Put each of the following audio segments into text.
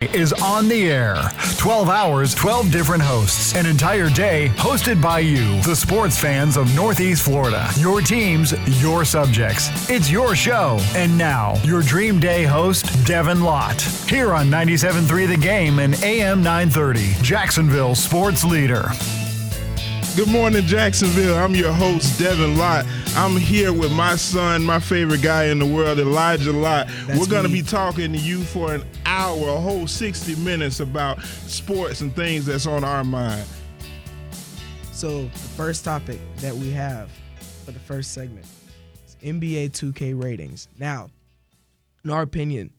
is on the air. 12 hours, 12 different hosts. An entire day hosted by you, the sports fans of Northeast Florida. Your teams, your subjects. It's your show. And now, your Dream Day host, Devin Lott. Here on 97.3 The Game and AM 930, Jacksonville sports leader. Good morning, Jacksonville. I'm your host, Devin Lott. I'm here with my son, my favorite guy in the world, Elijah Lott. That's We're going to be talking to you for an hour, a whole 60 minutes about sports and things that's on our mind. So, the first topic that we have for the first segment is NBA 2K ratings. Now, in our opinion,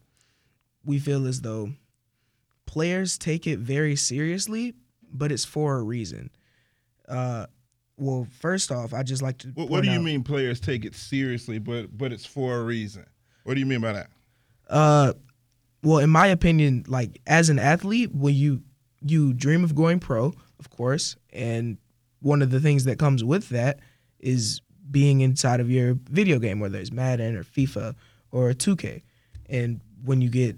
we feel as though players take it very seriously, but it's for a reason. Uh, well, first off, I just like to. What, what do you out, mean players take it seriously, but but it's for a reason? What do you mean by that? Uh, well, in my opinion, like as an athlete, when you you dream of going pro, of course, and one of the things that comes with that is being inside of your video game, whether it's Madden or FIFA or 2K. And when you get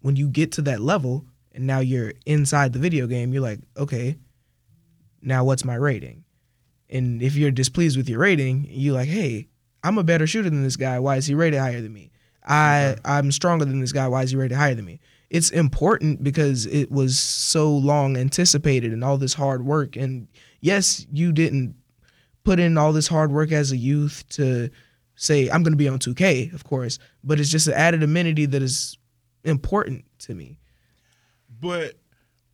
when you get to that level, and now you're inside the video game, you're like, okay, now what's my rating? And if you're displeased with your rating, you're like, hey, I'm a better shooter than this guy. Why is he rated higher than me? I I'm stronger than this guy. Why is he rated higher than me? It's important because it was so long anticipated and all this hard work. And yes, you didn't put in all this hard work as a youth to say I'm going to be on 2K, of course, but it's just an added amenity that is important to me. But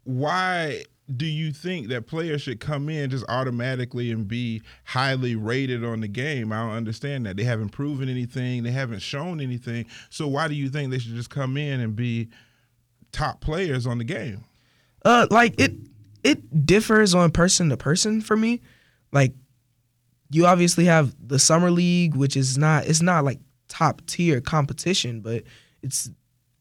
why do you think that players should come in just automatically and be highly rated on the game? I don't understand that. They haven't proven anything, they haven't shown anything. So why do you think they should just come in and be top players on the game? Uh like it it differs on person to person for me. Like you obviously have the summer league, which is not it's not like top tier competition, but it's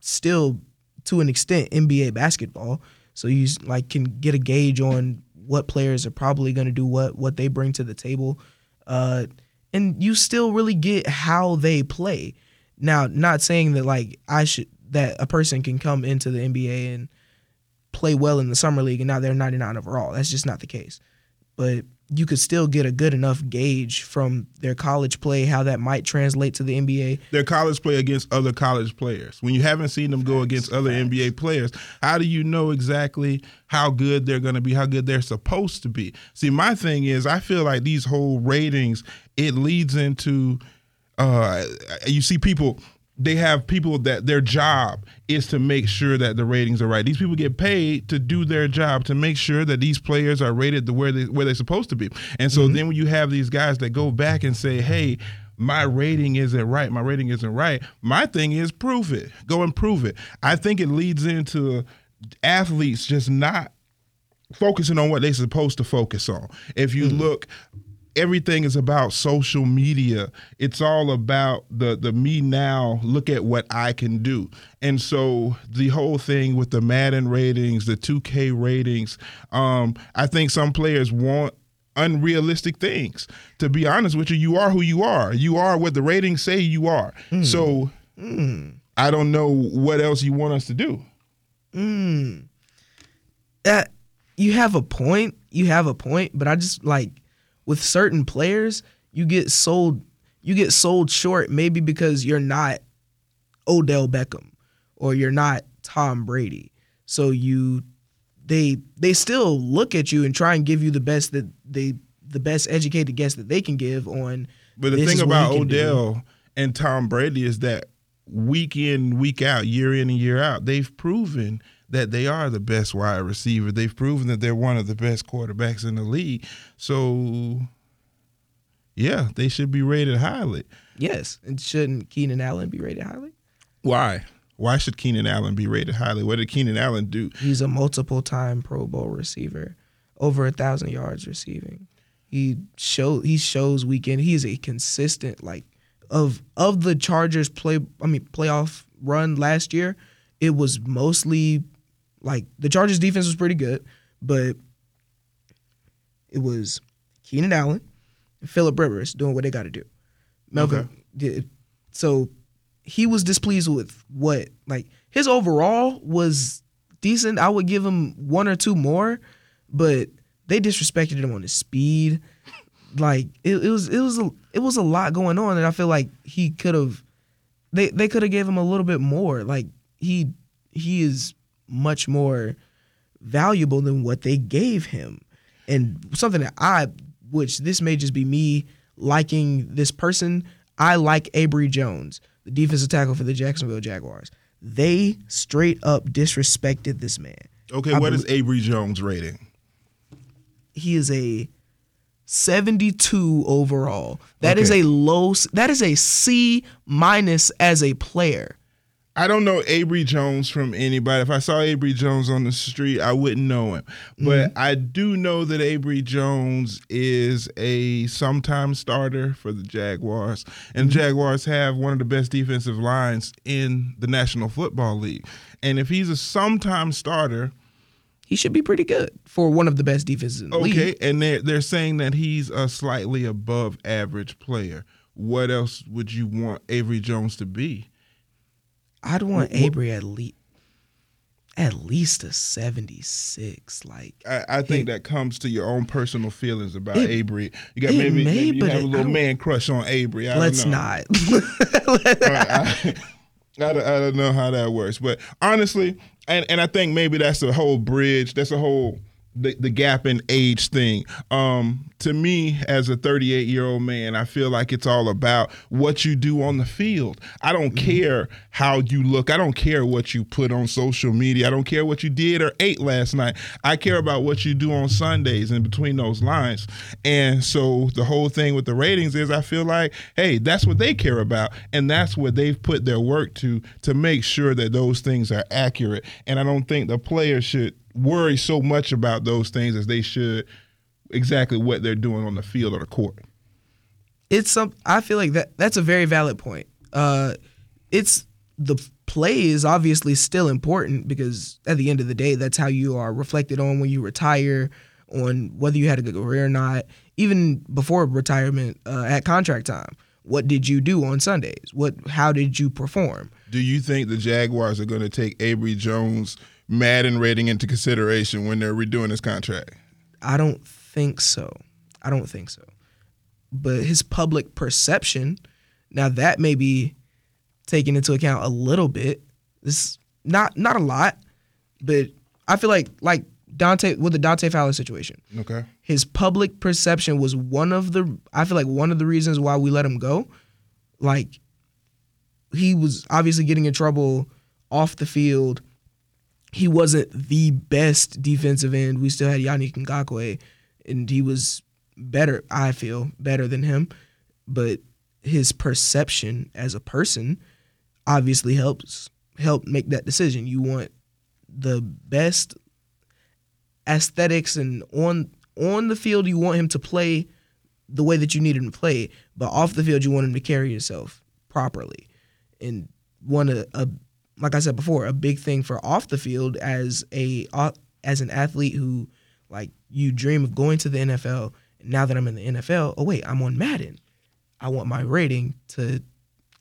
still to an extent NBA basketball. So you like can get a gauge on what players are probably going to do what what they bring to the table, uh, and you still really get how they play. Now, not saying that like I should that a person can come into the NBA and play well in the summer league and now they're 99 overall. That's just not the case. But you could still get a good enough gauge from their college play how that might translate to the NBA. Their college play against other college players. When you haven't seen them go against other. NBA players, how do you know exactly how good they're going to be, how good they're supposed to be? See, my thing is, I feel like these whole ratings it leads into uh, you see people they have people that their job is to make sure that the ratings are right. These people get paid to do their job to make sure that these players are rated the where they where they're supposed to be. And so mm-hmm. then when you have these guys that go back and say, "Hey, my rating isn't right. My rating isn't right." My thing is prove it. Go and prove it. I think it leads into athletes just not focusing on what they're supposed to focus on. If you mm-hmm. look everything is about social media. It's all about the the me now. Look at what I can do. And so the whole thing with the Madden ratings, the 2K ratings, um, I think some players want unrealistic things. To be honest with you, you are who you are. You are what the ratings say you are. Mm. So mm. I don't know what else you want us to do. Mm. Uh, you have a point. You have a point, but I just like with certain players, you get sold you get sold short maybe because you're not Odell Beckham or you're not Tom Brady. So you they they still look at you and try and give you the best that they the best educated guess that they can give on But the thing about Odell do. and Tom Brady is that week in, week out, year in and year out, they've proven that they are the best wide receiver. They've proven that they're one of the best quarterbacks in the league. So, yeah, they should be rated highly. Yes, and shouldn't Keenan Allen be rated highly? Why? Why should Keenan Allen be rated highly? What did Keenan Allen do? He's a multiple time Pro Bowl receiver, over a thousand yards receiving. He show he shows weekend. He's a consistent like of of the Chargers play. I mean playoff run last year. It was mostly like the Chargers defense was pretty good, but it was Keenan Allen and Philip Rivers doing what they got to do. Melvin did so he was displeased with what like his overall was decent. I would give him one or two more, but they disrespected him on his speed. Like it, it was it was a, it was a lot going on, and I feel like he could have they they could have gave him a little bit more. Like he he is much more valuable than what they gave him, and something that I which this may just be me liking this person. I like Avery Jones, the defensive tackle for the Jacksonville Jaguars. They straight up disrespected this man. Okay, I what is belie- Avery Jones rating? he is a 72 overall. That is Okay. a low that is a C minus as a player. I don't know Avery Jones from anybody. If I saw Avery Jones on the street, I wouldn't know him. But mm-hmm. I do know that Avery Jones is a sometime starter for the Jaguars. And mm-hmm. Jaguars have one of the best defensive lines in the National Football League. And if he's a sometime starter, He should be pretty good for one of the best defenses in the okay, league. and they're, they're saying that he's a slightly above average player. What else would you want Avery Jones to be? I'd want Abry at least at least a 76 like I, I think that comes to your own personal feelings about It- Avery. You got maybe, may, maybe you have it- a little man crush on Avery. I let's don't know. not I, I, don't, I don't know how that works, but honestly, and, and I think maybe that's a whole bridge. That's a whole the, the gap in age thing. Um, to me, as a 38 year old man, I feel like it's all about what you do on the field. I don't care how you look. I don't care what you put on social media. I don't care what you did or ate last night. I care about what you do on Sundays and between those lines. And so the whole thing with the ratings is I feel like, hey, that's what they care about. And that's what they've put their work to to make sure that those things are accurate. And I don't think the players should worry so much about those things as they should exactly what they're doing on the field or the court. it's some I feel like that that's a very valid point. Uh it's the play is obviously still important because at the end of the day that's how you are reflected on when you retire on whether you had a good career or not even before retirement uh, at contract time what did you do on Sundays what how did you perform Do you think the Jaguars are going to take Avery Jones' Madden rating into consideration when they're redoing his contract? I don't think so. I don't think so. But his public perception, now that may be taken into account a little bit. This not not a lot, but I feel like like Dante with the Dante Fowler situation. Okay. His public perception was one of the I feel like one of the reasons why we let him go. Like he was obviously getting in trouble off the field. He wasn't the best defensive end. We still had Yannick Ngakoue, and he was better, I feel, better than him. But his perception as a person obviously helps help make that decision. You want the best aesthetics and on on the field you want him to play the way that you need him to play, but off the field you want him to carry himself properly. And one a, a like I said before, a big thing for off the field as a uh, as an athlete who like you dream of going to the NFL. Now that I'm in the NFL, oh wait, I'm on Madden. I want my rating to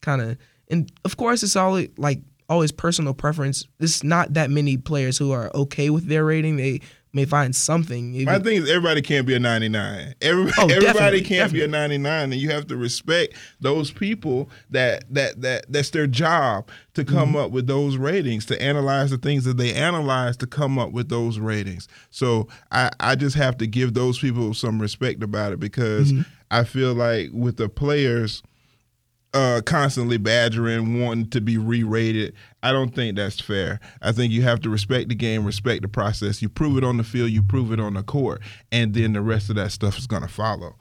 kind of and of course it's always like always personal preference. There's not that many players who are okay with their rating. They may find something. My even- thing is everybody can't be a 99. Everybody, Oh, everybody can't be a 99 and you have to respect those people that that that that's their job to come Mm-hmm. up with those ratings, to analyze the things that they analyze to come up with those ratings. So I I just have to give those people some respect about it because Mm-hmm. I feel like with the players uh, constantly badgering, wanting to be re-rated. I don't think that's fair. I think you have to respect the game, respect the process. You prove it on the field, you prove it on the court, and then the rest of that stuff is going to follow.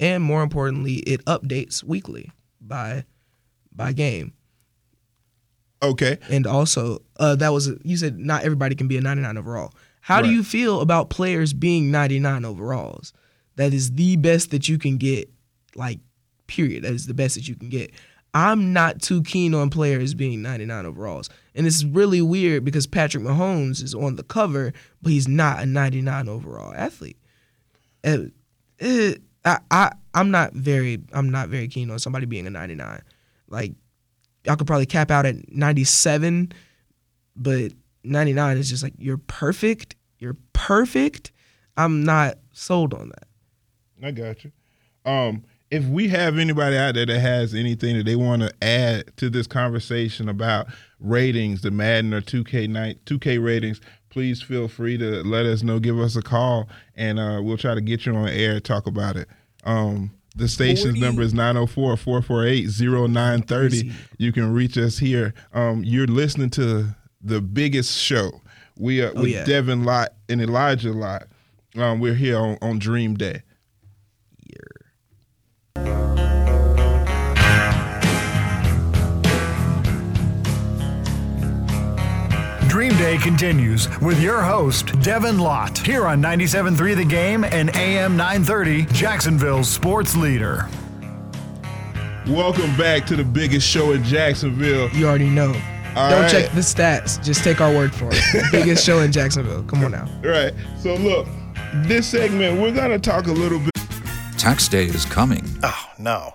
and more importantly, it updates weekly by by game. Okay. And also, uh, that was you said not everybody can be a 99 overall. How do you feel about players being 99 overalls? That is the best that you can get. Like, period. That is the best that you can get. I'm not too keen on players being 99 overalls, and it's really weird because Patrick Mahomes is on the cover, but he's not a 99 overall athlete. Uh, uh, I, I I'm not very I'm not very keen on somebody being a 99. Like y'all could probably cap out at 97, but 99 is just like you're perfect. You're perfect. I'm not sold on that. I got you. Um, if we have anybody out there that has anything that they want to add to this conversation about ratings, the Madden or 2K night 2K ratings, please feel free to let us know. Give us a call, and uh, we'll try to get you on air talk about it. Um, the station's number is 904-448-0930. You can reach us here. Um, you're listening to the biggest show. We are with yeah. Devin Lott and Elijah Lott. Um, we're here on, on Dream Day. Day continues with your host, Devin Lott, here on 97.3 The Game and AM 930, Jacksonville's sports leader. Welcome back to the biggest show in Jacksonville. You already know. All Don't right. check the stats. Just take our word for it. Biggest show in Jacksonville. Come on now. Right. So look, this segment we're gonna talk a little bit. Tax day is coming. Oh, no.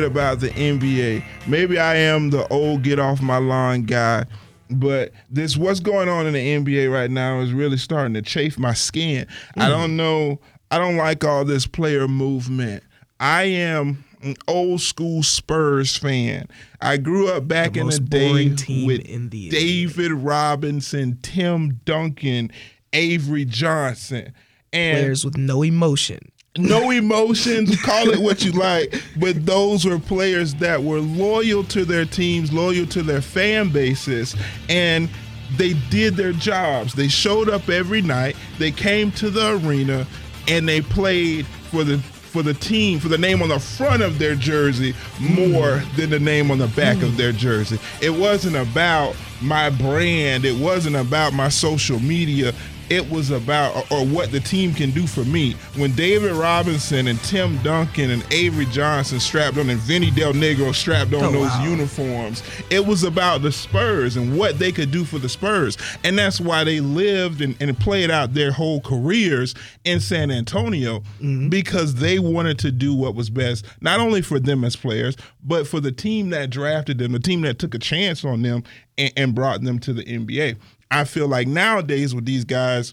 About the NBA. Maybe I am the old get off my lawn guy, but this what's going on in the NBA right now is really starting to chafe my skin. I hmm. don't know. I don't like all this player movement. I am an old school Spurs fan. I grew up back The in the day with the NBA. David Robinson, Tim Duncan, Avery Johnson, and Players with no emotion. No emotions, call it what you like, but those were players that were loyal to their teams, loyal to their fan bases, and they did their jobs. They showed up every night, they came to the arena, and they played for the for the team, for the name on the front of their jersey more hmm. than the name on the back of hmm. their jersey. It wasn't about my brand, it wasn't about my social media it was about or, or what the team can do for me. When David Robinson and Tim Duncan and Avery Johnson strapped on and Vinny Del Negro strapped on Oh, those wow. uniforms, it was about the Spurs and what they could do for the Spurs. And that's why they lived and, and played out their whole careers in San Antonio Mm-hmm. because they wanted to do what was best, not only for them as players, but for the team that drafted them, the team that took a chance on them and, and brought them to the NBA. I feel like nowadays with these guys,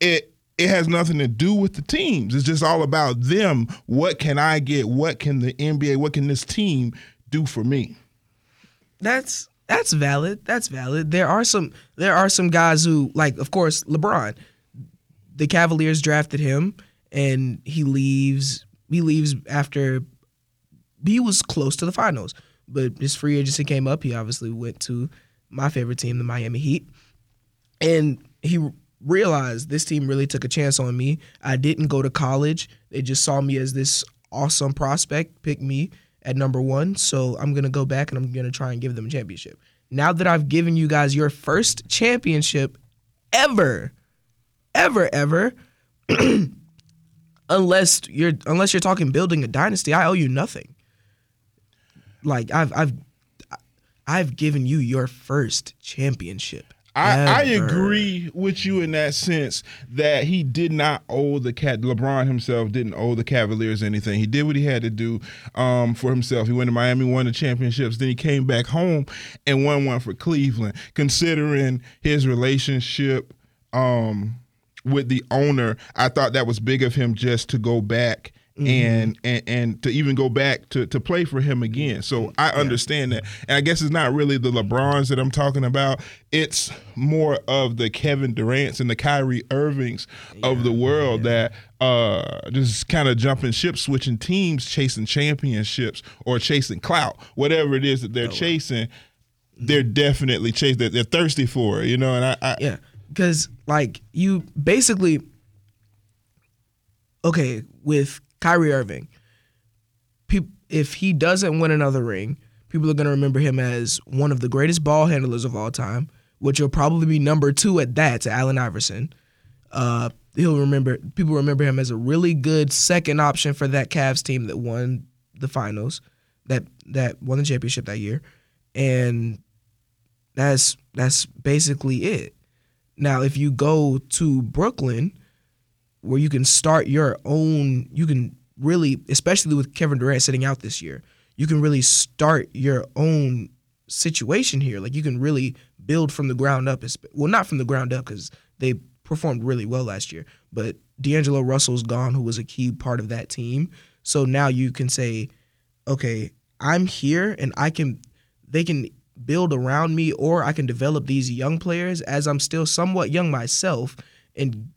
it it has nothing to do with the teams. It's just all about them. What can I get? What can the NBA? What can this team do for me? That's that's valid. That's valid. There are some there are some guys who like of course LeBron. The Cavaliers drafted him and he leaves he leaves after he was close to the finals. But his free agency came up. He obviously went to my favorite team, the Miami Heat. And he realized this team really took a chance on me. I didn't go to college. They just saw me as this awesome prospect, picked me at number one. So I'm going to go back and I'm going to try and give them a championship. Now that I've given you guys your first championship ever, ever, ever, unless you're unless you're talking building a dynasty, I owe you nothing. Like I've I've I've given you your first championship. I, I agree with you in that sense that he did not owe the cat. LeBron himself didn't owe the Cavaliers anything. He did what he had to do um, for himself. He went to Miami, won the championships. Then he came back home and won one for Cleveland. Considering his relationship um, with the owner, I thought that was big of him just to go back Mm-hmm. and, and and to even go back to to play for him again. So mm-hmm. I understand that, and I guess it's not really the LeBrons that I'm talking about. It's more of the Kevin Durant's and the Kyrie Irvings of the world that uh just kind of jumping ship, switching teams, chasing championships or chasing clout, whatever it is that they're oh, chasing. Mm-hmm. They're definitely chasing. They're, they're thirsty for it, you know. And I, I Yeah, because like you basically, okay, with Kyrie Irving, if he doesn't win another ring, people are gonna remember him as one of the greatest ball handlers of all time, which will probably be number two at that to Allen Iverson. Uh, he'll remember people remember him as a really good second option for that Cavs team that won the finals, that that won the championship that year, and that's that's basically it. Now, if you go to Brooklyn, where you can start your own, you can really, especially with Kevin Durant sitting out this year, you can really start your own situation here. Like you can really build from the ground up. Well, not from the ground up because they performed really well last year, but D'Angelo Russell's gone, who was a key part of that team. So now you can say, okay, I'm here and I can, they can build around me or I can develop these young players as I'm still somewhat young myself and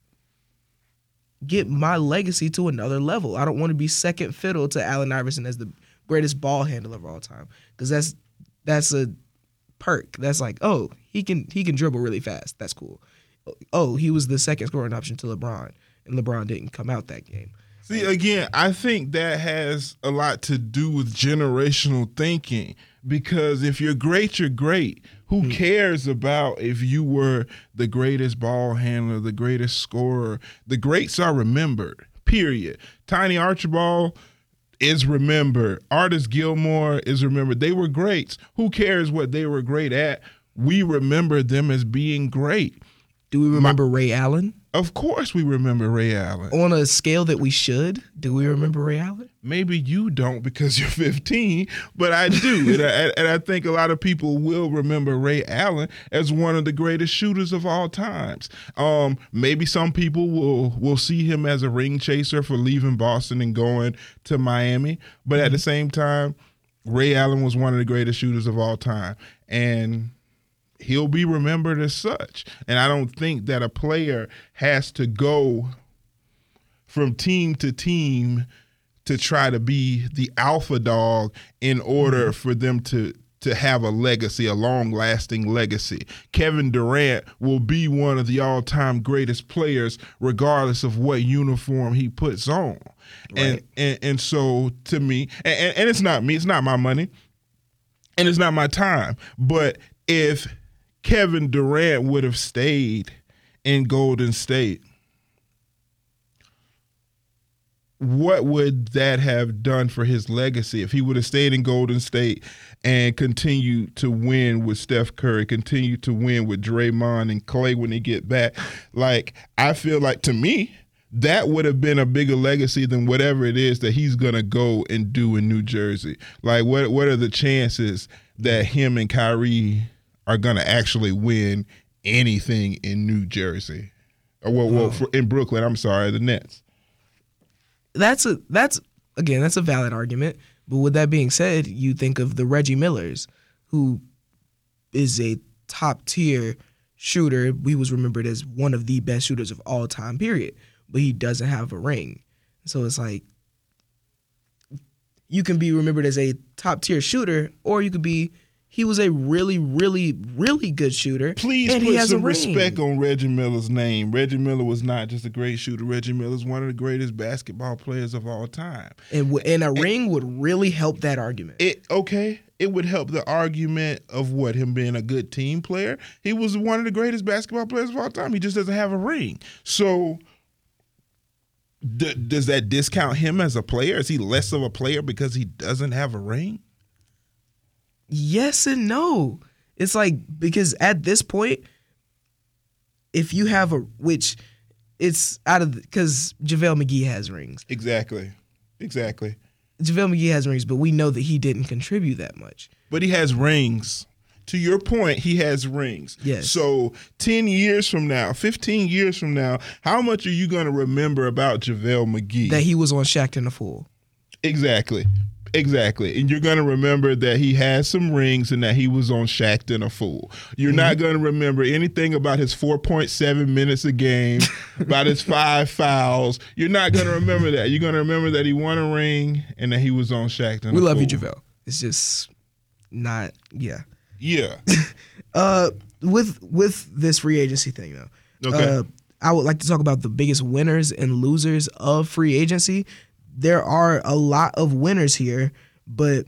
get my legacy to another level. I don't want to be second fiddle to Allen Iverson as the greatest ball handler of all time because that's that's a perk. That's like, oh, he can he can dribble really fast. That's cool. Oh, he was the second scoring option to LeBron, and LeBron didn't come out that game. See, again, I think that has a lot to do with generational thinking because if you're great, you're great. Who hmm. cares about if you were the greatest ball handler, the greatest scorer? The greats are remembered, period. Tiny Archibald is remembered. Artis Gilmore is remembered. They were greats. Who cares what they were great at? We remember them as being great. Do we remember Ray Allen Of course, we remember Ray Allen. on a scale that we should? Do we remember Ray Allen? maybe you don't because you're 15, but I do. and, I, and I think a lot of people will remember Ray Allen as one of the greatest shooters of all times. Um, maybe some people will will see him as a ring chaser for leaving Boston and going to Miami, but at the same time, Ray Allen was one of the greatest shooters of all time. And he'll be remembered as such. And I don't think that a player has to go from team to team to try to be the alpha dog in order mm-hmm. for them to to have a legacy, a long-lasting legacy. Kevin Durant will be one of the all-time greatest players regardless of what uniform he puts on. And, and and so to me, and, and- and it's not me, it's not my money, and it's not my time. But if Kevin Durant would have stayed in Golden State, what would that have done for his legacy if he would have stayed in Golden State and continued to win with Steph Curry, continue to win with Draymond and Clay when they get back? Like, I feel like to me, that would have been a bigger legacy than whatever it is that he's gonna go and do in New Jersey. Like, what what are the chances that him and Kyrie are gonna actually win anything in New Jersey? Or well, well oh. for, in Brooklyn, I'm sorry, the Nets. that's a that's again that's a valid argument. But with that being said, you think of the Reggie Millers, who is a top tier shooter. He was remembered as one of the best shooters of all time. Period. But he doesn't have a ring, so it's like you can be remembered as a top tier shooter, or you could be he was a really, really, really good shooter. Please and put he has some a respect on Reggie Miller's name. Reggie Miller was not just a great shooter. Reggie Miller is one of the greatest basketball players of all time. and w- and a ring would really help that argument. It okay. It would help the argument of what him being a good team player. He was one of the greatest basketball players of all time. He just doesn't have a ring. So d- does that discount him as a player? Is he less of a player because he doesn't have a ring? Yes and no. It's like because at this point, if you have a which it's out of because JaVale McGee has rings. Exactly. Exactly. JaVale McGee has rings, but we know that he didn't contribute that much. But he has rings. to your point, he has rings. Yes. So 10 years from now, 15 years from now, how much are you going to remember about JaVale McGee? That he was on Shaqtin' a Fool. exactly. Exactly. And you're going to remember that he had some rings and that he was on Shaqtin' a Fool. You're not going to remember anything about his 4.7 minutes a game, about his five fouls. You're not going to remember that. You're going to remember that he won a ring and that he was on Shaqtin' We a Fool. We love you. JaVale. It's just not yeah. Yeah. Uh, with with this free agency thing though, Okay. uh, I would like to talk about the biggest winners and losers of free agency. There are a lot of winners here, but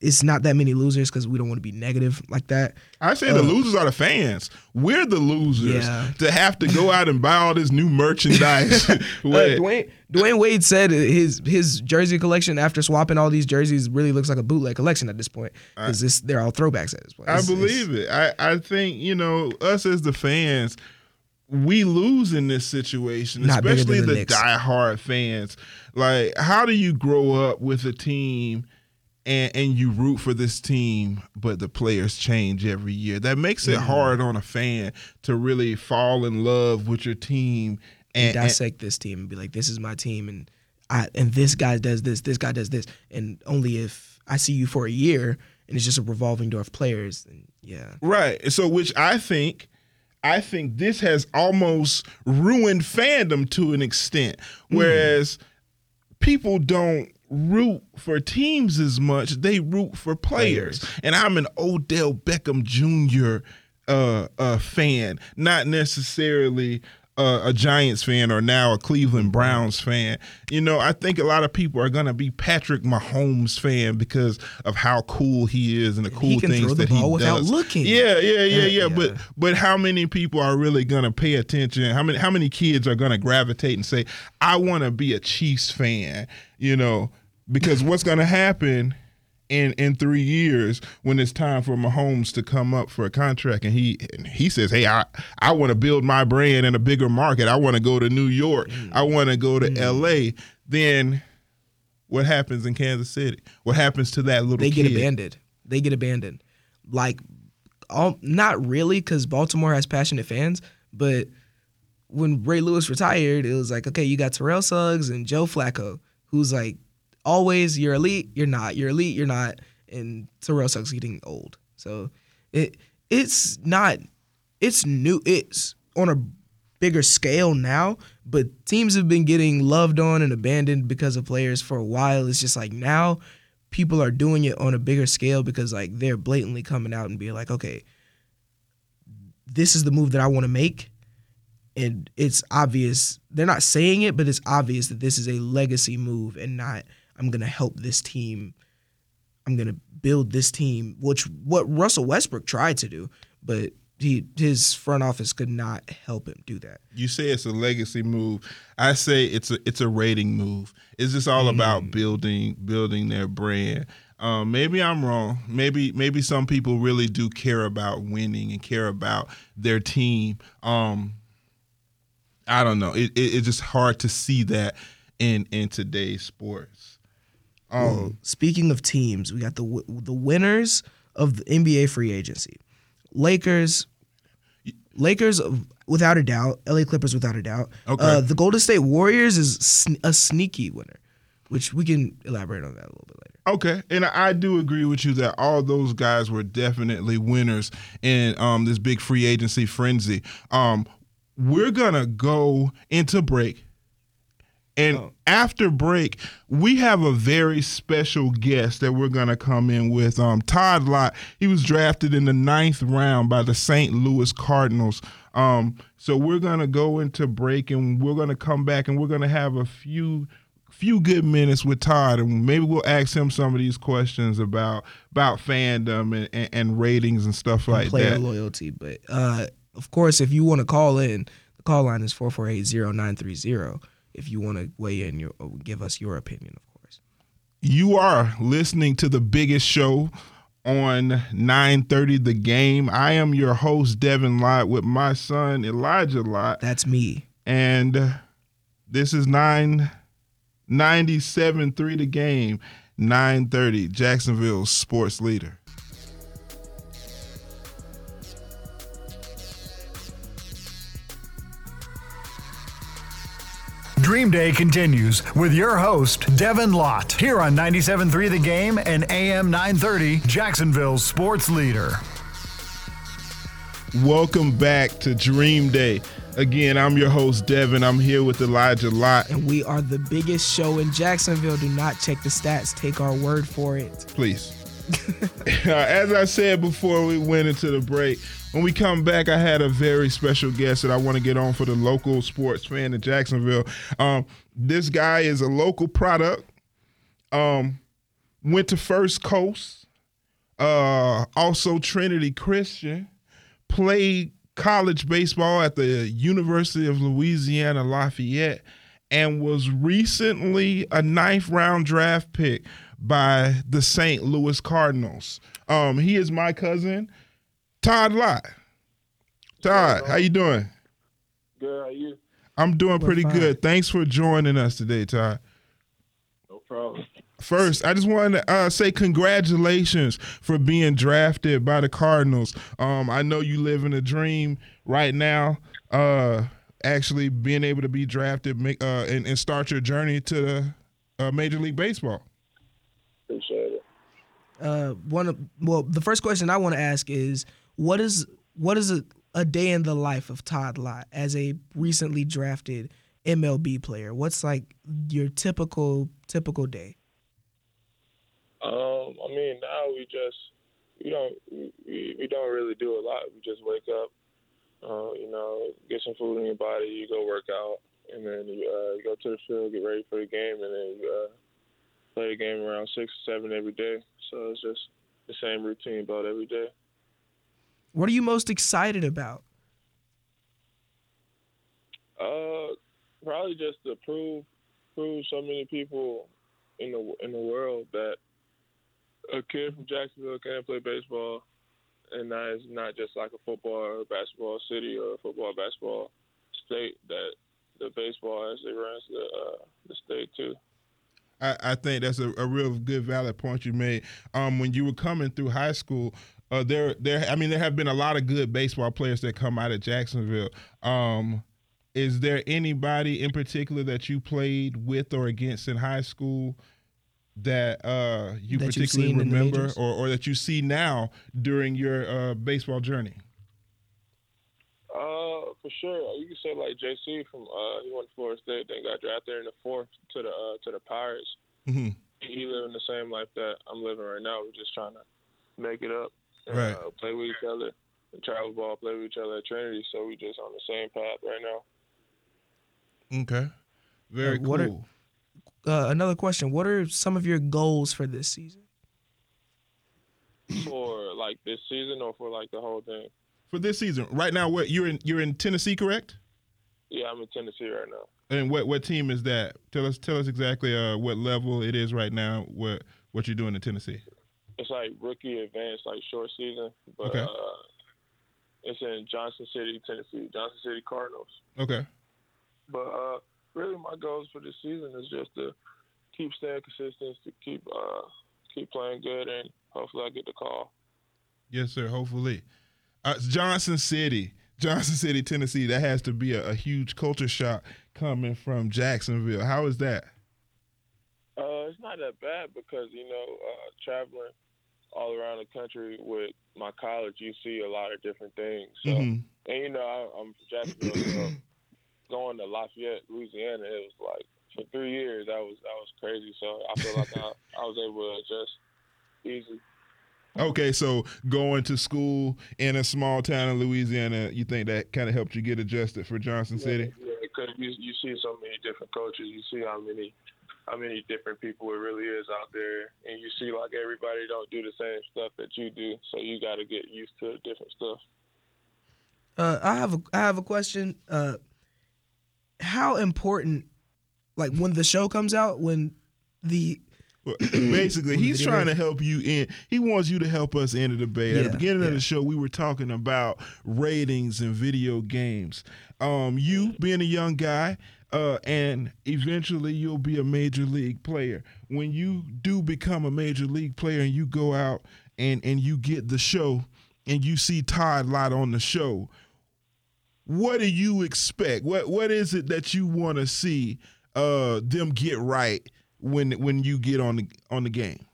it's not that many losers because we don't want to be negative like that. I say the losers are the fans. We're the losers Uh, Yeah. to have to go out and buy all this new merchandise. Uh, Dwyane Dwyane Wade said his his jersey collection after swapping all these jerseys really looks like a bootleg collection at this point because this they're all throwbacks at this point. I It's- it's- believe it. I, I think, you know, us as the fans, we lose in this situation, Not especially the the, diehard fans. Like, how do you grow up with a team and, and you root for this team, but the players change every year? That makes Mm-hmm. it hard on a fan to really fall in love with your team. And, and dissect this team and be like, this is my team, and I and this guy does this, this guy does this, and only if I see you for a year and it's just a revolving door of players, then yeah, Right. So which I think I think this has almost ruined fandom to an extent. Whereas people don't root for teams as much, they root for players. And I'm an Odell Beckham Jr. uh uh fan, not necessarily uh, a Giants fan or now a Cleveland Browns fan. You know, I think a lot of people are going to be Patrick Mahomes fan because of how cool he is and the cool he can things throw the that he does. looking. Yeah, yeah, yeah, yeah. yeah. But but how many people are really gonna pay attention? How many how many kids are gonna gravitate and say, I wanna be a Chiefs fan, you know, because what's gonna happen in in three years when it's time for Mahomes to come up for a contract and he and he says, Hey, I, I wanna build my brand in a bigger market. I wanna go to New York, mm. I wanna go to mm. LA, then what happens in Kansas City? What happens to that little they kid? get abandoned. They get abandoned. Like, all not really because Baltimore has passionate fans, but when Ray Lewis retired, it was like, okay, you got Terrell Suggs and Joe Flacco, who's like always you're elite, you're not, you're elite, you're not, and Terrell Suggs getting old. So it it's not it's new it's on a bigger scale now, but teams have been getting loved on and abandoned because of players for a while. It's just like now people are doing it on a bigger scale because like they're blatantly coming out and being like, okay, this is the move that I want to make. And it's obvious they're not saying it, but it's obvious that this is a legacy move and not I'm gonna help this team. I'm gonna build this team, which what Russell Westbrook tried to do, but he his front office could not help him do that. You say it's a legacy move. I say it's a it's a rating move. It's just all Mm. about building building their brand. Um, maybe I'm wrong. Maybe maybe some people really do care about winning and care about their team. Um, I don't know. It, it, it's just hard to see that in in today's sports. Um, Well, speaking of teams, we got the the winners of the NBA free agency. Lakers, Lakers without a doubt. LA Clippers without a doubt. Okay. Uh, the Golden State Warriors is sn- a sneaky winner, which we can elaborate on that a little bit later. Okay, and I do agree with you that all those guys were definitely winners in um, this big free agency frenzy. Um, we're gonna go into break, and after break, we have a very special guest that we're gonna come in with. Um, Todd Lott. He was drafted in the ninth round by the St. Louis Cardinals. Um, so we're gonna go into break, and we're gonna come back, and we're gonna have a few few good minutes with Todd, and maybe we'll ask him some of these questions about about fandom and, and, and ratings and stuff like Player that. loyalty, but uh, of course, if you want to call in, the call line is 448-0930. If you want to weigh in, your, give us your opinion, of course. You are listening to the biggest show on 930 The Game. I am your host, Devin Lott, with my son, Elijah Lott. That's me. And this is 997.3 The Game, 930, Jacksonville sports leader. Dream Day continues with your host, Devin Lott, here on 97.3 The Game and AM 930, Jacksonville's sports leader. Welcome back to Dream Day. Again, I'm your host, Devin. I'm here with Elijah Lott. And we are the biggest show in Jacksonville. Do not check the stats. Take our word for it. Please. As I said before we went into the break, when we come back, I had a very special guest that I want to get on for the local sports fan in Jacksonville. Um, this guy is a local product. Um, went to First Coast, uh, also Trinity Christian, played college baseball at the University of Louisiana Lafayette, and was recently a ninth round draft pick by the St. Louis Cardinals. Um, he is my cousin, Todd Lott. Todd, how you doing? Good. How you? I'm doing We're pretty fine. good. Thanks for joining us today, Todd. No problem. First, I just wanted to uh, say congratulations for being drafted by the Cardinals. Um, I know you live in a dream right now. Uh, actually, being able to be drafted make, uh, and, and start your journey to the uh, Major League Baseball. Appreciate it. Uh, one of, well, the first question I want to ask is what is what is a, a day in the life of Todd Lott as a recently drafted MLB player? What's like your typical typical day? Um, I mean, now we just we don't we, we don't really do a lot. We just wake up, uh, you know, get some food in your body, you go work out, and then you, uh, you go to the field, get ready for the game, and then you uh, play the game around six or seven every day. So it's just the same routine about every day. What are you most excited about? Uh, probably just to prove prove so many people in the in the world that a kid from Jacksonville can play baseball, and that is not just like a football or basketball city or a football basketball state. That the baseball actually runs the uh, the state too. I, I think that's a, a real good valid point you made. Um, when you were coming through high school, uh, there there I mean there have been a lot of good baseball players that come out of Jacksonville. Um, is there anybody in particular that you played with or against in high school that uh, you That particularly seen remember or, or that you see now during your uh, baseball journey? Uh, for sure. You can say like JC from uh, he went to Florida State, then got drafted in the fourth to the uh, to the Pirates. Mhm. He, he living the same life that I'm living right now. We're just trying to make it up, and, Right. uh, play with each other, travel ball, play with each other at Trinity. So we just on the same path right now. Okay, very Uh, what are- cool. Uh, another question: What are some of your goals for this season? For like this season or for like the whole thing. For this season, right now, what you're in you're in Tennessee, correct? Yeah, I'm in Tennessee right now. And what what team is that? Tell us tell us exactly uh, what level it is right now. What what you're doing in Tennessee? It's like rookie advanced, like short season, but Okay. uh, it's in Johnson City, Tennessee, Johnson City Cardinals. Okay. But uh, really, my goals for this season is just to keep staying consistent, to keep uh, keep playing good, and hopefully I get the call. Yes, sir. Hopefully, uh, Johnson City, Johnson City, Tennessee. That has to be a, a huge culture shock coming from Jacksonville. How is that? Uh, it's not that bad because you know, uh, traveling all around the country with my college, you see a lot of different things. So, Mhm. and you know, I, I'm from Jacksonville, so going to Lafayette, Louisiana, it was like for three years that was that was crazy. So I feel like I, I was able to adjust easy. Okay, so going to school in a small town in Louisiana, you think that kind of helped you get adjusted for Johnson City? Yeah, because you you see so many different cultures, you see how many how many different people it really is out there, and you see like everybody don't do the same stuff that you do, so you got to get used to different stuff. Uh, I have a I have a question. Uh, how important, like when the show comes out, when the Well, Basically, he's trying to help you in. He wants you to help us in the debate. At the Yeah, beginning of the show, we were talking about ratings and video games. Um, you being a young guy, uh, and eventually you'll be a major league player. When you do become a major league player and you go out and and you get the show and you see Todd Lott on the show, what do you expect? What what is it that you want to see uh, them get right when when you get on the on the game?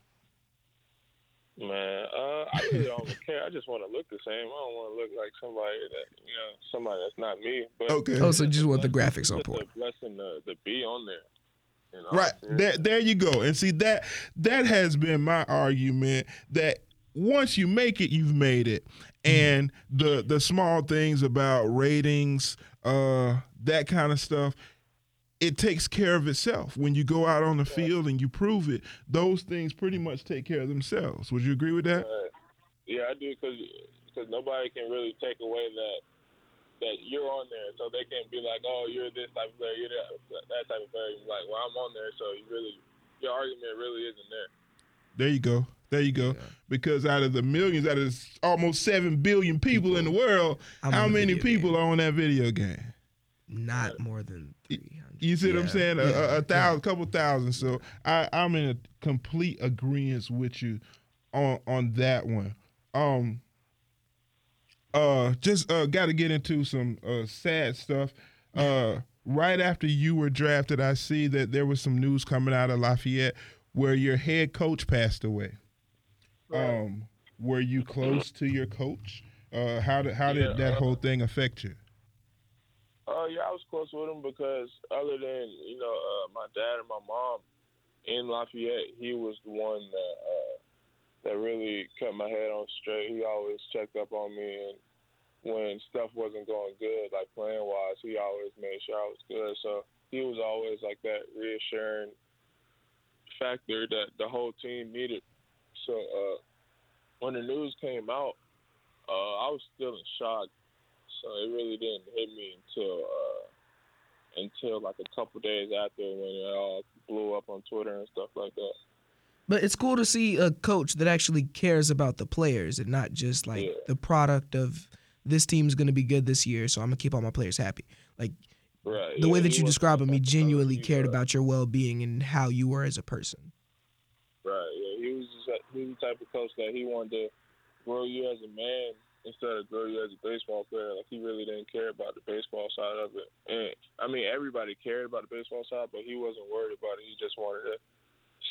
Man, uh, I really don't care. I just want to look the same. I don't want to look like somebody that you know, somebody that's not me. But Okay. Oh, so you just want the graphics on it's a point. blessing to, to be on there. You know, Right. seriously. There, there you go. And see that that has been my argument that once you make it, you've made it. And the the small things about ratings, uh, that kind of stuff, it takes care of itself. When you go out on the field and you prove it, those things pretty much take care of themselves. Would you agree with that? Uh, yeah, I do because nobody can really take away that that you're on there, so they can't be like, oh, you're this type of player, you're that, that type of player. You're like, well, I'm on there, so you really your argument really isn't there. There you go. There you go. Because out of the millions, out of almost seven billion people, in the world, I'm how many people game. are on that video game? Not more than 300. You see what I'm saying? A, a, Yeah. a thousand, couple thousand. So I, I'm in a complete agreement with you on on that one. Um, uh, just uh, got to get into some uh, sad stuff. Uh, right after you were drafted, I see that there was some news coming out of Lafayette where your head coach passed away. Um, were you close to your coach? Uh, how did how did Yeah, that uh, whole thing affect you? Uh, yeah, I was close with him because other than you know uh, my dad and my mom in Lafayette, he was the one that uh, that really kept my head on straight. He always checked up on me, and when stuff wasn't going good, like playing wise, he always made sure I was good. So he was always like that reassuring factor that the whole team needed. So uh, when the news came out, uh, I was still in shock so it really didn't hit me until uh, until like a couple days after when it all blew up on Twitter and stuff like that. But it's cool to see a coach that actually cares about the players and not just like Yeah. the product of this team's going to be good this year, so I'm going to keep all my players happy. Like Right. the yeah, way that you was describe him, he the type of genuinely cared about your well being and how you were as a person. Right. Yeah. He was just, he was the type of coach that he wanted to grow you as a man instead of grow you as a baseball player. Like he really didn't care about the baseball side of it. And I mean, everybody cared about the baseball side, but he wasn't worried about it. He just wanted to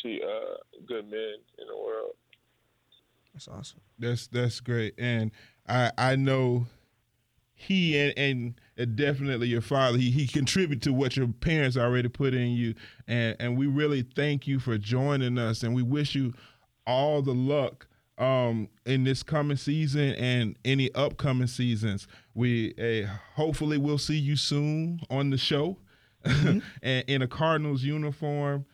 see uh, good men in the world. That's awesome. That's that's great, and I I know he and, and definitely your father he he contributed to what your parents already put in you, and and we really thank you for joining us, and we wish you all the luck um in this coming season and any upcoming seasons. We uh, hopefully we'll see you soon on the show, and in a Cardinals uniform.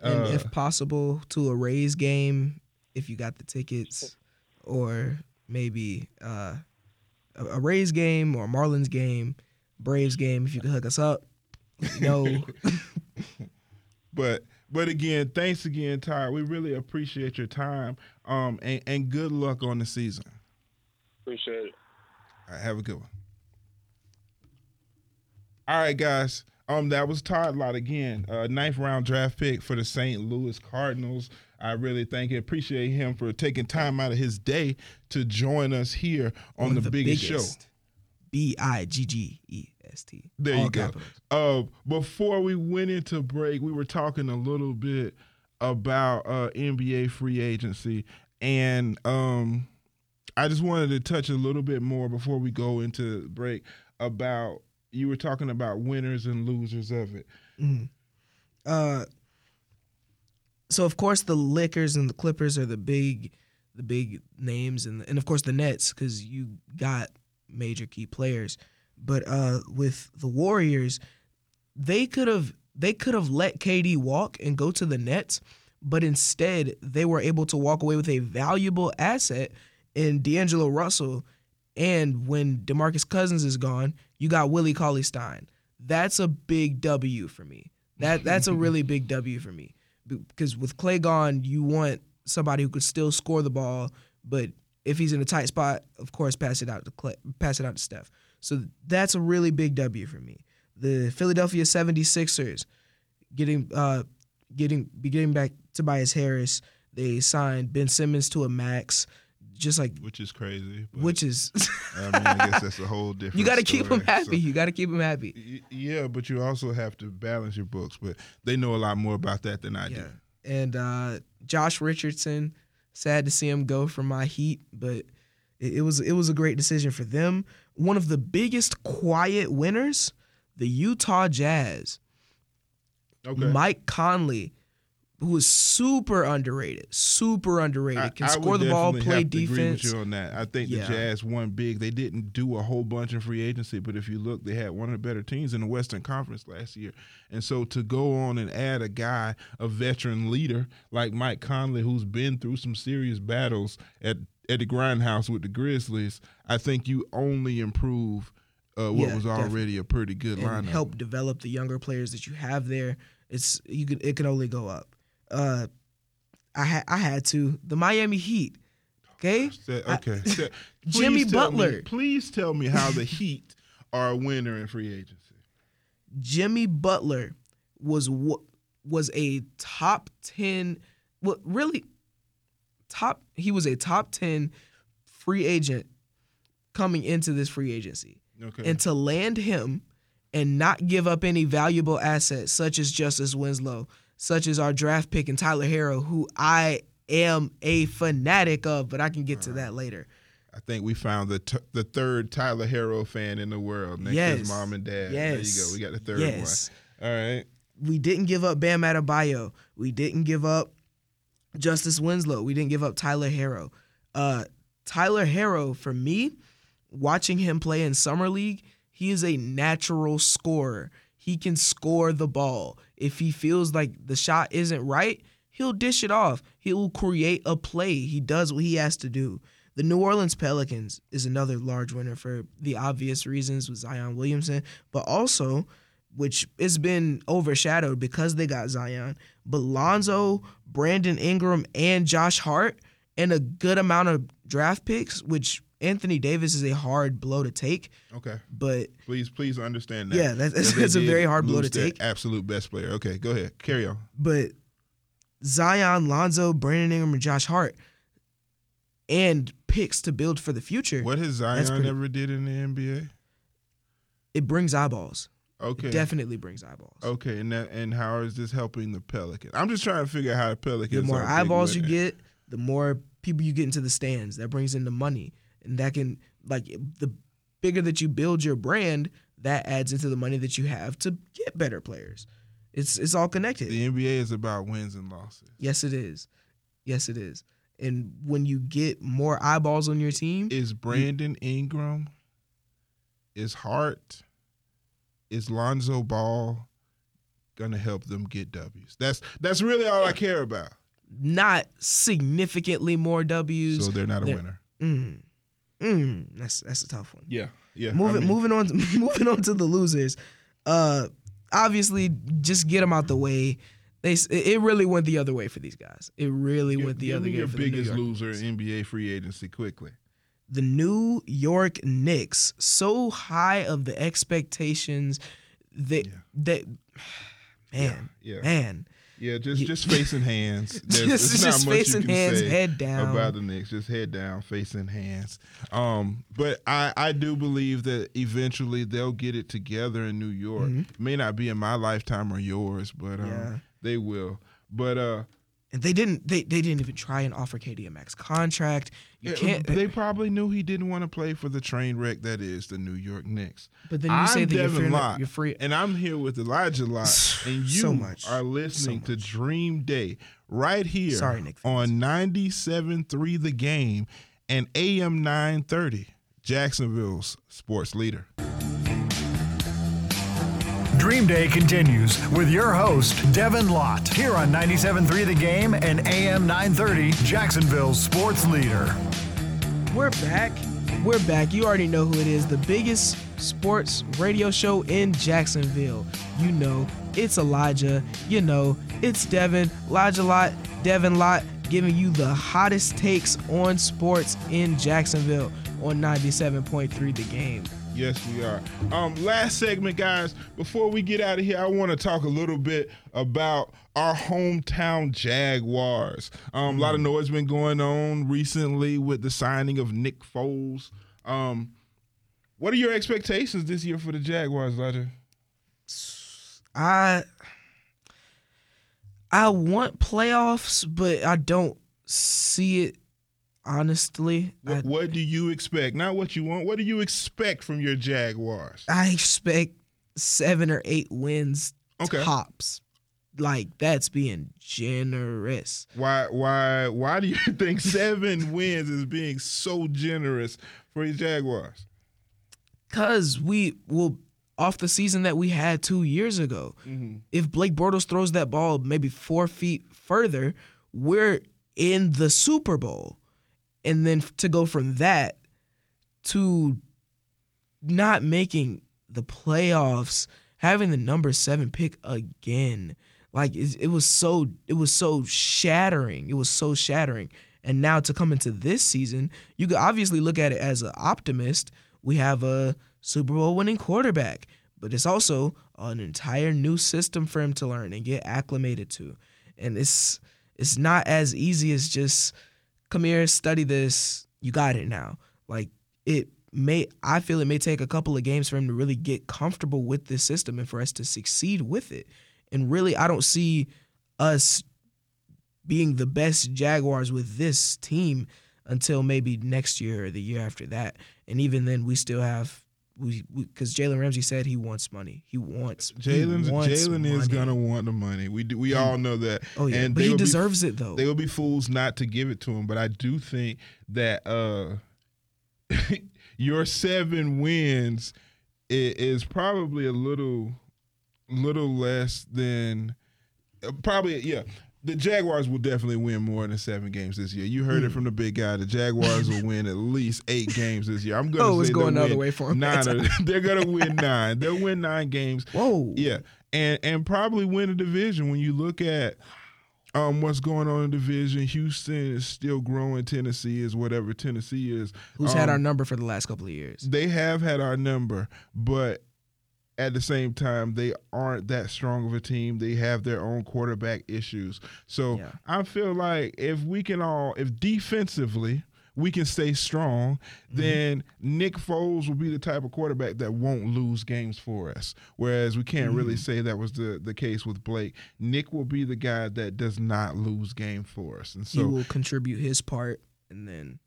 And Uh, if possible, to a Rays game, if you got the tickets, or maybe uh, a, a Rays game or Marlins game, Braves game, if you can hook us up. No, But but again, thanks again, Ty. We really appreciate your time. Um, and, and good luck on the season. Appreciate it. All right, have a good one. All right, guys. Um, that was Todd Lott again, uh, ninth round draft pick for the St. Louis Cardinals. I really thank and appreciate him for taking time out of his day to join us here on one the, of biggest, show. B I G G E S T. There All you go. capitals. Uh, before we went into break, we were talking a little bit about uh, NBA free agency, and um, I just wanted to touch a little bit more before we go into break about you were talking about winners and losers of it. Uh, so of course the Lakers and the Clippers are the big, the big names, and and of course the Nets because you got major key players. But uh, with the Warriors, they could have they could have let KD walk and go to the Nets, but instead they were able to walk away with a valuable asset in D'Angelo Russell. And when DeMarcus Cousins is gone, you got Willie Cauley Stein. That's a big W for me. That that's a really big W for me because with Clay gone, you want somebody who could still score the ball, but if he's in a tight spot, of course, pass it out to Clay, pass it out to Steph. So that's a really big W for me. The Philadelphia 76ers getting uh getting be getting back Tobias Harris. They signed Ben Simmons to a max. just like which is crazy. which is I mean, I guess that's a whole different. you got to keep them happy. So- you got to keep them happy. Y- Yeah, but you also have to balance your books. But they know a lot more about that than I Yeah. do. And uh, Josh Richardson, sad to see him go from my Heat, but it, it was it was a great decision for them. One of the biggest quiet winners, the Utah Jazz. Okay. Mike Conley, who is super underrated, super underrated, can I- I score the ball, play have to Agree with you on that. I think Yeah. the Jazz won big. They didn't do a whole bunch in free agency, but if you look, they had one of the better teams in the Western Conference last year. And so to go on and add a guy, a veteran leader like Mike Conley, who's been through some serious battles at at the grindhouse with the Grizzlies, I think you only improve uh, what Yeah, was already a pretty good and lineup. help develop the younger players that you have there. It's you could it can only go up. Uh, I had I had to the Miami Heat. Okay, I- okay. Say- Jimmy tell me- Butler. please tell me how the Heat are a winner in free agency. Jimmy Butler was wa- was a top 10 well really top he was a top 10 free agent coming into this free agency. Okay. And to land him and not give up any valuable assets such as Justice Winslow, such as our draft pick and Tyler Herro who I am a fanatic of, but I can get to that later. I think we found the t- the third Tyler Herro fan in the world next to Yes. his mom and dad. Yes. There you go. We got the third Yes. one. All right. we didn't give up Bam Adebayo. We didn't give up Justice Winslow. We didn't give up Tyler Herro. Uh, Tyler Herro, for me, watching him play in summer league, he is a natural scorer. He can score the ball. If he feels like the shot isn't right, he'll dish it off. He'll create a play. He does what he has to do. The New Orleans Pelicans is another large winner for the obvious reasons with Zion Williamson, but also which has been overshadowed because they got Zion, but Lonzo, Brandon Ingram, and Josh Hart, and a good amount of draft picks, which Anthony Davis is a hard blow to take. Okay. But Please, please understand that. Yeah, that's- That they that's a very hard blow to take. Absolute best player. Okay, go ahead. Carry on. but Zion, Lonzo, Brandon Ingram, and Josh Hart, and picks to build for the future. What has Zion pretty- ever did in the NBA? It brings eyeballs. Okay. It definitely brings eyeballs. Okay, and that, and how is this helping the Pelicans? I'm just trying to figure out how the Pelicans. the more are a big eyeballs you get, the more people you get into the stands. That brings in the money, and that can like the bigger that you build your brand, that adds into the money that you have to get better players. It's it's all connected. the NBA is about wins and losses. yes, it is. Yes, it is. And when you get more eyeballs on your team, Is Brandon Ingram? Is Hart? Is Lonzo Ball gonna help them get W's? That's that's really all I care about. Not significantly more W's. So they're not a They're- winner. Mm, mm, that's that's a tough one. Yeah, yeah. moving I mean, moving on moving on to the losers uh obviously just get them out the way they it really went the other way for these guys it really went the other way your for the biggest York loser. NBA free agency quickly. the New York Knicks so high of the expectations that that man Yeah. man Yeah, just just facing hands. There's, Just- just not much facing you can hands, head down. about the Knicks. Just head down, facing hands. Um, but I I do believe that eventually they'll get it together in New York. May not be in my lifetime or yours, but um, Mm-hmm. Yeah. they will. But uh, and they didn't they, they didn't even try and offer KD a max contract you can't they probably knew he didn't want to play for the train wreck that is the New York Knicks. But then you I'm say that you're Lott, you're free- and I'm here with Elijah Lott, and you So much. are listening So to Dream Day right here Sorry, Nick on 97.3 The Game and AM 930, Jacksonville's sports leader. Dream Day continues with your host, Devin Lott, here on 97.3 The Game and AM 930, Jacksonville's sports leader. We're back. We're back. You already know who it is. The biggest sports radio show in Jacksonville. You know, it's Elijah. You know, it's Devin. Elijah Lott, Devin Lott, giving you the hottest takes on sports in Jacksonville on 97.3 The Game. Yes, we are. Um, last segment, guys. Before we get out of here, I want to talk a little bit about our hometown Jaguars. Um, A lot of noise been going on recently with the signing of Nick Foles. Um, what are your expectations this year for the Jaguars, Ledger? I I want playoffs, but I don't see it honestly. I, What, what do you expect? Not what you want. What do you expect from your Jaguars? I expect seven or eight wins Okay. tops. Like that's being generous. Why? Why? Why do you think seven wins is being so generous for your Jaguars? Cause we will off the season that we had two years ago. Mm-hmm. If Blake Bortles throws that ball maybe four feet further, we're in the Super Bowl. And then to go from that to not making the playoffs, having the number seven pick again, like it, it was so it was so shattering. It was so shattering. And now to come into this season, you could obviously look at it as an optimist. We have a Super Bowl winning quarterback, but it's also an entire new system for him to learn and get acclimated to. And it's it's not as easy as just come here, study this, you got it now. Like it may I feel it may take a couple of games for him to really get comfortable with this system and for us to succeed with it. And really I don't see us being the best Jaguars with this team until maybe next year or the year after that. And even then we still have because Jalen Ramsey said he wants money. He wants he Jalen's Jalen is gonna want the money. We do, we all know that. Oh yeah, and but he would be- deserves it though. They would be fools not to give it to him. But I do think that uh, your seven wins is probably a little, little less than uh, probably yeah. The Jaguars will definitely win more than seven games this year. You heard Hmm. it from the big guy. The Jaguars will win at least eight games this year. I'm going to Oh, say it's going the other way for 'em. Nine. Or- they're going to win nine. They'll win nine games. Whoa. Yeah, and and probably win a division. When you look at um what's going on in the division, Houston is still growing. Tennessee is whatever Tennessee is. Who's had Um, our number for the last couple of years? They have had our number, but at the same time, they aren't that strong of a team. They have their own quarterback issues. So Yeah. I feel like if we can all, if defensively we can stay strong, Mm-hmm. then Nick Foles will be the type of quarterback that won't lose games for us. Whereas we can't really Mm-hmm. say that was the, the case with Blake. Nick will be the guy that does not lose game for us. And so he will contribute his part, and then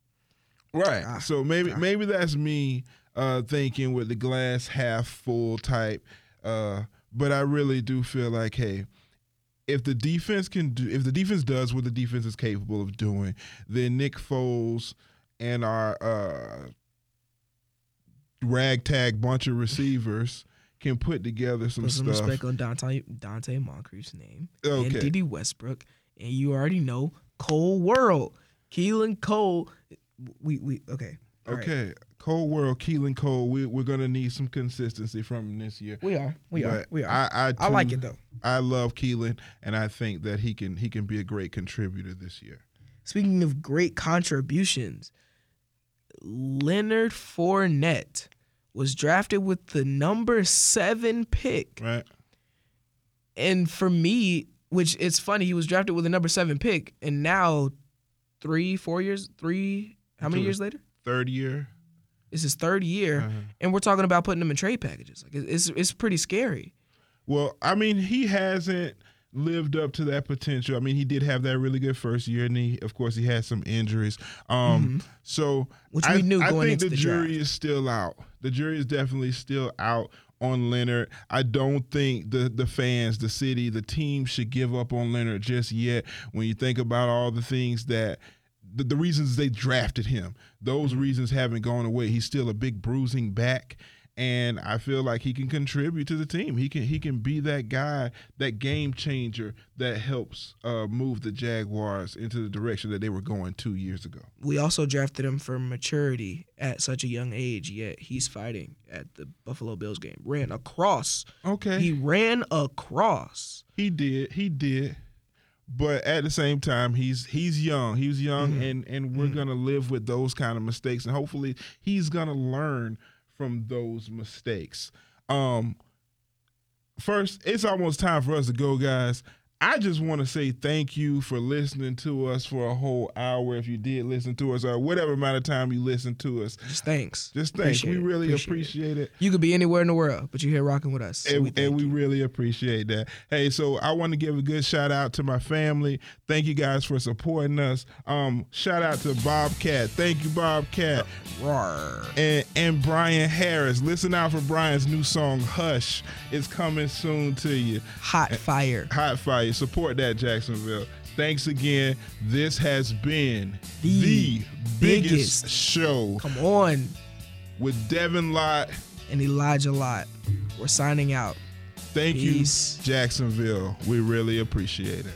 Right. Ah, so maybe maybe that's me uh, thinking with the glass half full type. Uh, but I really do feel like, hey, if the defense can do, if the defense does what the defense is capable of doing, then Nick Foles and our uh, ragtag bunch of receivers can put together some put some stuff. respect on Dante Donte Moncrief's name Okay. and Dede Westbrook, and you already know Cole World, Keelan Cole. We we okay. All right. Cole World, Keelan Cole, we, we're gonna need some consistency from him this year. We are. We are. We are. I, I, I like it, though. I love Keelan, and I think that he can he can be a great contributor this year. Speaking of great contributions, Leonard Fournette was drafted with the number seven pick. Right? And for me, which it's funny, he was drafted with the number seven pick, and now three, four years, three, how many years later? Third year. It's his third year, and we're talking about putting him in trade packages. Like it's it's pretty scary. Well, I mean, he hasn't lived up to that potential. I mean, he did have that really good first year, and he, of course, he had some injuries. Um, so Mm-hmm. Which I, we knew I think the the jury draft. is still out. The jury is definitely still out on Leonard. I don't think the the fans, the city, the team should give up on Leonard just yet. When you think about all the things that the, the reasons they drafted him, those Mm-hmm. reasons haven't gone away. He's still a big bruising back. And I feel like he can contribute to the team. He can he can be that guy, that game changer that helps uh, move the Jaguars into the direction that they were going two years ago. We also drafted him for maturity at such a young age, yet he's fighting at the Buffalo Bills game. Ran across. Okay, He ran across. He did. He did. But at the same time, he's he's young. He's young, and and we're gonna live with those kind of mistakes, and hopefully, he's gonna learn from those mistakes. Um, first, it's almost time for us to go, guys. I just want to say thank you for listening to us for a whole hour. If you did listen to us, or whatever amount of time you listened to us, Just thanks. just thanks. Appreciate we really Appreciate it. appreciate it. You could be anywhere in the world, but you're here rocking with us. So and we we, and we really appreciate that. Hey, so I want to give a good shout out to my family. Thank you guys for supporting us. Um, shout out to Bobcat. Thank you, Bobcat. Roar. And and Brian Harris. Listen out for Brian's new song Hush. It's coming soon to you. Hot fire. Hot fire. Support that, Jacksonville. Thanks again. This has been The the, biggest, biggest. show Come on. with Devin Lott. And Elijah Lott. We're signing out. Thank Peace. you, Jacksonville. We really appreciate it.